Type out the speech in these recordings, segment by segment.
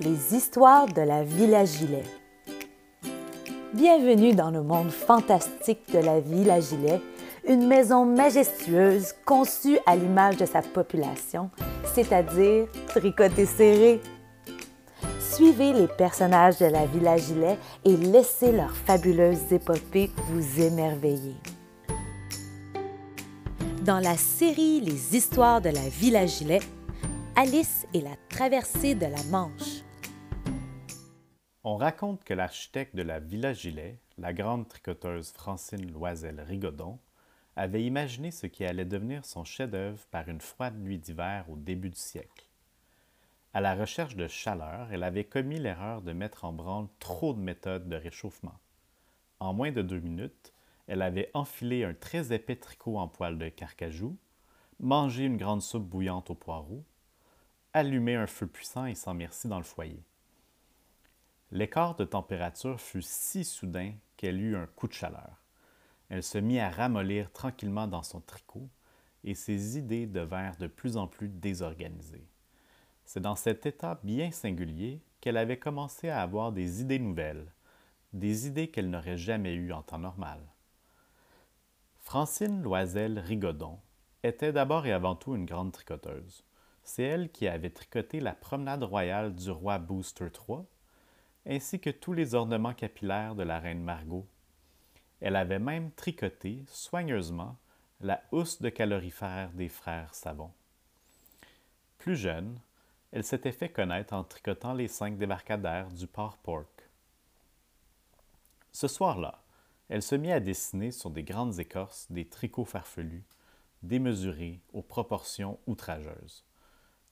les histoires de la Villa Gilet. Bienvenue dans le monde fantastique de la Villa Gilet, une maison majestueuse conçue à l'image de sa population, c'est-à-dire tricotée serrée. Suivez les personnages de la Villa Gilet et laissez leurs fabuleuses épopées vous émerveiller. Dans la série Les histoires de la Villa Gilet, Alice et la traversée de la Manche. On raconte que l'architecte de la Villa Gilet, la grande tricoteuse Francine Loisel Rigodon, avait imaginé ce qui allait devenir son chef-d'œuvre par une froide nuit d'hiver au début du siècle. À la recherche de chaleur, elle avait commis l'erreur de mettre en branle trop de méthodes de réchauffement. En moins de deux minutes, elle avait enfilé un très épais tricot en poil de carcajou, mangé une grande soupe bouillante au poireau, allumer un feu puissant et sans merci dans le foyer. L'écart de température fut si soudain qu'elle eut un coup de chaleur. Elle se mit à ramollir tranquillement dans son tricot et ses idées devinrent de plus en plus désorganisées. C'est dans cet état bien singulier qu'elle avait commencé à avoir des idées nouvelles, des idées qu'elle n'aurait jamais eues en temps normal. Francine Loisel Rigodon était d'abord et avant tout une grande tricoteuse. C'est elle qui avait tricoté la promenade royale du roi Booster III, ainsi que tous les ornements capillaires de la reine Margot. Elle avait même tricoté soigneusement la housse de calorifère des frères Savon. Plus jeune, elle s'était fait connaître en tricotant les cinq débarcadères du port Pork. Ce soir-là, elle se mit à dessiner sur des grandes écorces des tricots farfelus, démesurés aux proportions outrageuses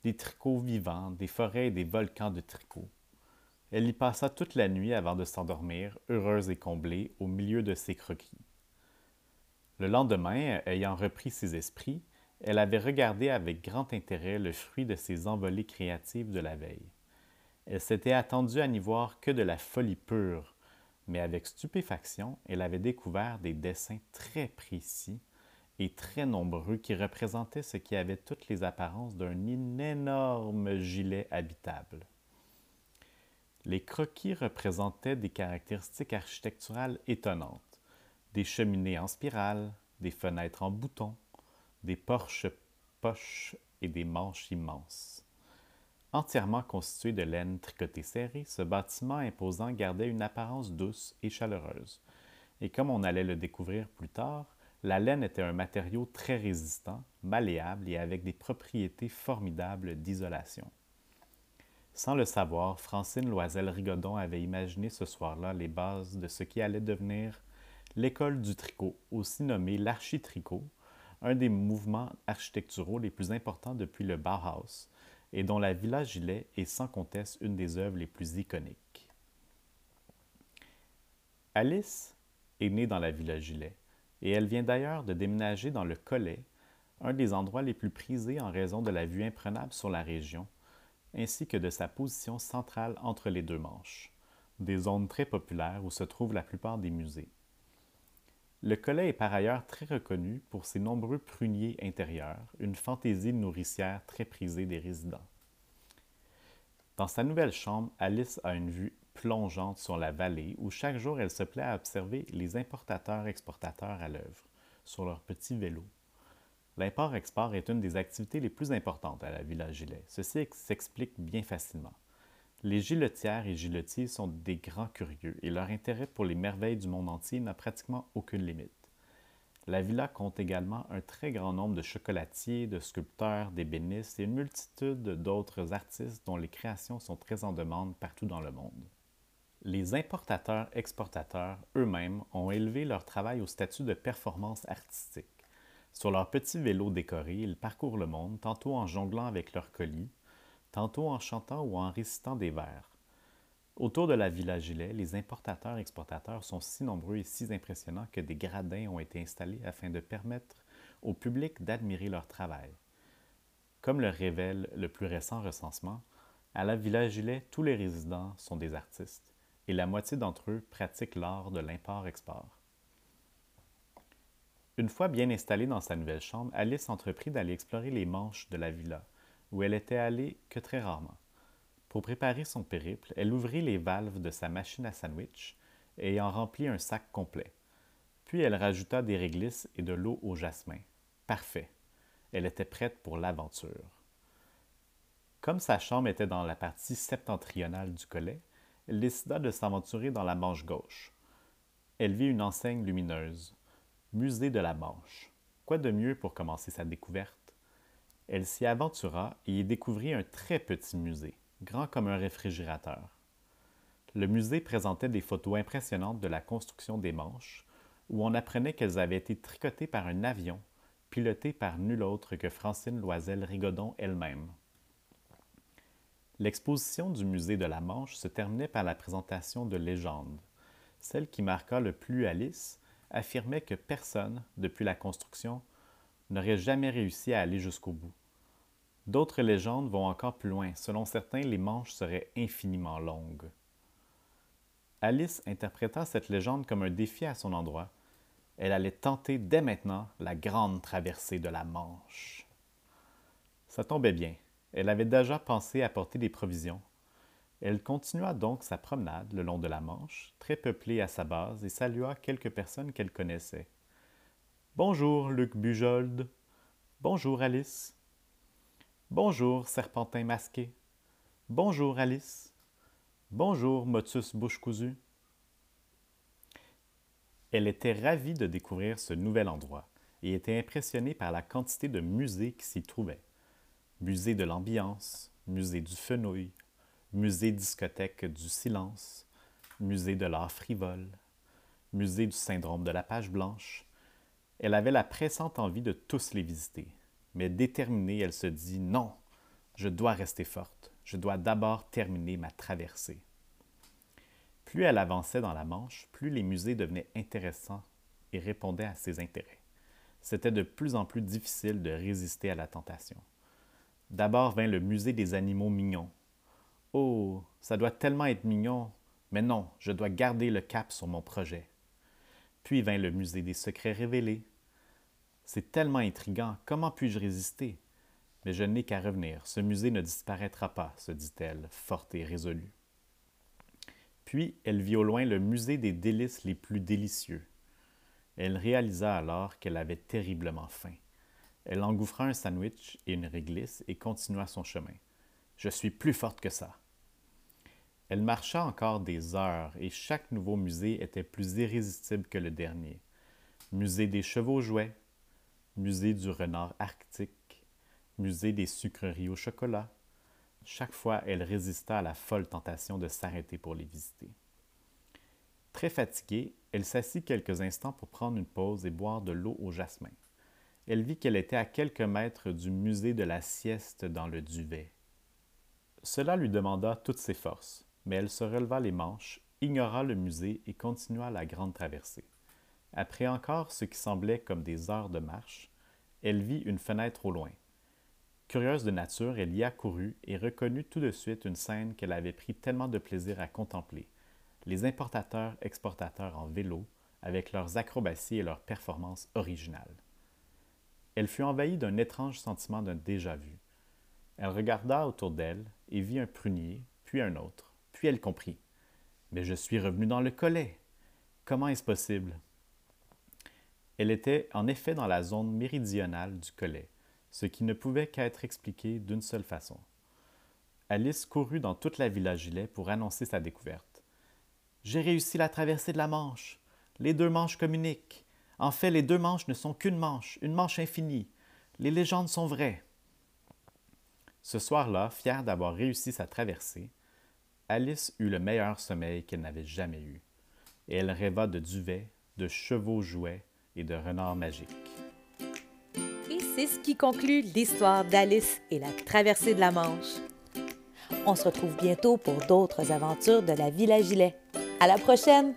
des tricots vivants, des forêts et des volcans de tricots. Elle y passa toute la nuit avant de s'endormir, heureuse et comblée, au milieu de ses croquis. Le lendemain, ayant repris ses esprits, elle avait regardé avec grand intérêt le fruit de ses envolées créatives de la veille. Elle s'était attendue à n'y voir que de la folie pure, mais avec stupéfaction, elle avait découvert des dessins très précis et très nombreux qui représentaient ce qui avait toutes les apparences d'un énorme gilet habitable. Les croquis représentaient des caractéristiques architecturales étonnantes, des cheminées en spirale, des fenêtres en boutons, des porches poches et des manches immenses. Entièrement constitué de laine tricotée serrée, ce bâtiment imposant gardait une apparence douce et chaleureuse. Et comme on allait le découvrir plus tard, la laine était un matériau très résistant, malléable et avec des propriétés formidables d'isolation. Sans le savoir, Francine Loisel Rigodon avait imaginé ce soir-là les bases de ce qui allait devenir l'école du tricot, aussi nommée l'architricot, un des mouvements architecturaux les plus importants depuis le Bauhaus, et dont la Villa Gilet est sans conteste une des œuvres les plus iconiques. Alice est née dans la Villa Gilet et elle vient d'ailleurs de déménager dans le Collet, un des endroits les plus prisés en raison de la vue imprenable sur la région, ainsi que de sa position centrale entre les deux manches, des zones très populaires où se trouvent la plupart des musées. Le Collet est par ailleurs très reconnu pour ses nombreux pruniers intérieurs, une fantaisie nourricière très prisée des résidents. Dans sa nouvelle chambre, Alice a une vue plongeante sur la vallée où chaque jour elle se plaît à observer les importateurs-exportateurs à l'œuvre, sur leurs petits vélos. L'import-export est une des activités les plus importantes à la Villa Gilet. Ceci s'explique bien facilement. Les giletières et giletiers sont des grands curieux et leur intérêt pour les merveilles du monde entier n'a pratiquement aucune limite. La villa compte également un très grand nombre de chocolatiers, de sculpteurs, d'ébénistes et une multitude d'autres artistes dont les créations sont très en demande partout dans le monde. Les importateurs-exportateurs eux-mêmes ont élevé leur travail au statut de performance artistique. Sur leurs petits vélos décorés, ils parcourent le monde, tantôt en jonglant avec leurs colis, tantôt en chantant ou en récitant des vers. Autour de la Villa Gilet, les importateurs-exportateurs sont si nombreux et si impressionnants que des gradins ont été installés afin de permettre au public d'admirer leur travail. Comme le révèle le plus récent recensement, à la Villa Gilet, tous les résidents sont des artistes et la moitié d'entre eux pratiquent l'art de l'import-export. Une fois bien installée dans sa nouvelle chambre, Alice entreprit d'aller explorer les manches de la villa, où elle était allée que très rarement. Pour préparer son périple, elle ouvrit les valves de sa machine à sandwich et en remplit un sac complet. Puis elle rajouta des réglisses et de l'eau au jasmin. Parfait. Elle était prête pour l'aventure. Comme sa chambre était dans la partie septentrionale du collet, elle décida de s'aventurer dans la manche gauche. Elle vit une enseigne lumineuse, Musée de la Manche. Quoi de mieux pour commencer sa découverte? Elle s'y aventura et y découvrit un très petit musée, grand comme un réfrigérateur. Le musée présentait des photos impressionnantes de la construction des manches, où on apprenait qu'elles avaient été tricotées par un avion, piloté par nul autre que Francine Loisel Rigodon elle-même. L'exposition du musée de la Manche se terminait par la présentation de légendes. Celle qui marqua le plus Alice affirmait que personne, depuis la construction, n'aurait jamais réussi à aller jusqu'au bout. D'autres légendes vont encore plus loin. Selon certains, les manches seraient infiniment longues. Alice interpréta cette légende comme un défi à son endroit. Elle allait tenter dès maintenant la grande traversée de la Manche. Ça tombait bien. Elle avait déjà pensé à porter des provisions. Elle continua donc sa promenade le long de la Manche, très peuplée à sa base, et salua quelques personnes qu'elle connaissait. Bonjour, Luc Bujold. Bonjour, Alice. Bonjour, Serpentin masqué. Bonjour, Alice. Bonjour, Motus bouche cousue. Elle était ravie de découvrir ce nouvel endroit et était impressionnée par la quantité de musées qui s'y trouvaient. Musée de l'ambiance, musée du fenouil, musée discothèque du silence, musée de l'art frivole, musée du syndrome de la page blanche. Elle avait la pressante envie de tous les visiter, mais déterminée, elle se dit non, je dois rester forte je dois d'abord terminer ma traversée. Plus elle avançait dans la Manche, plus les musées devenaient intéressants et répondaient à ses intérêts. C'était de plus en plus difficile de résister à la tentation. D'abord vint le musée des animaux mignons. Oh, ça doit tellement être mignon, mais non, je dois garder le cap sur mon projet. Puis vint le musée des secrets révélés. C'est tellement intrigant, comment puis-je résister? Mais je n'ai qu'à revenir. Ce musée ne disparaîtra pas, se dit-elle, forte et résolue. Puis elle vit au loin le musée des délices les plus délicieux. Elle réalisa alors qu'elle avait terriblement faim. Elle engouffra un sandwich et une réglisse et continua son chemin. Je suis plus forte que ça. Elle marcha encore des heures et chaque nouveau musée était plus irrésistible que le dernier. Musée des chevaux jouets, musée du renard arctique, musée des sucreries au chocolat. Chaque fois, elle résista à la folle tentation de s'arrêter pour les visiter. Très fatiguée, elle s'assit quelques instants pour prendre une pause et boire de l'eau au jasmin. Elle vit qu'elle était à quelques mètres du musée de la sieste dans le duvet. Cela lui demanda toutes ses forces, mais elle se releva les manches, ignora le musée et continua la grande traversée. Après encore ce qui semblait comme des heures de marche, elle vit une fenêtre au loin. Curieuse de nature, elle y accourut et reconnut tout de suite une scène qu'elle avait pris tellement de plaisir à contempler. Les importateurs-exportateurs en vélo, avec leurs acrobaties et leurs performances originales. Elle fut envahie d'un étrange sentiment d'un déjà-vu. Elle regarda autour d'elle et vit un prunier, puis un autre, puis elle comprit. Mais je suis revenue dans le collet. Comment est-ce possible? Elle était en effet dans la zone méridionale du collet, ce qui ne pouvait qu'être expliqué d'une seule façon. Alice courut dans toute la villa Gilet pour annoncer sa découverte. J'ai réussi la traversée de la Manche. Les deux manches communiquent. En fait, les deux manches ne sont qu'une manche, une manche infinie. Les légendes sont vraies. Ce soir-là, fière d'avoir réussi sa traversée, Alice eut le meilleur sommeil qu'elle n'avait jamais eu, et elle rêva de duvets, de chevaux jouets et de renards magiques c'est ce qui conclut l'histoire d'Alice et la traversée de la Manche. On se retrouve bientôt pour d'autres aventures de la Villa Gilet. À la prochaine!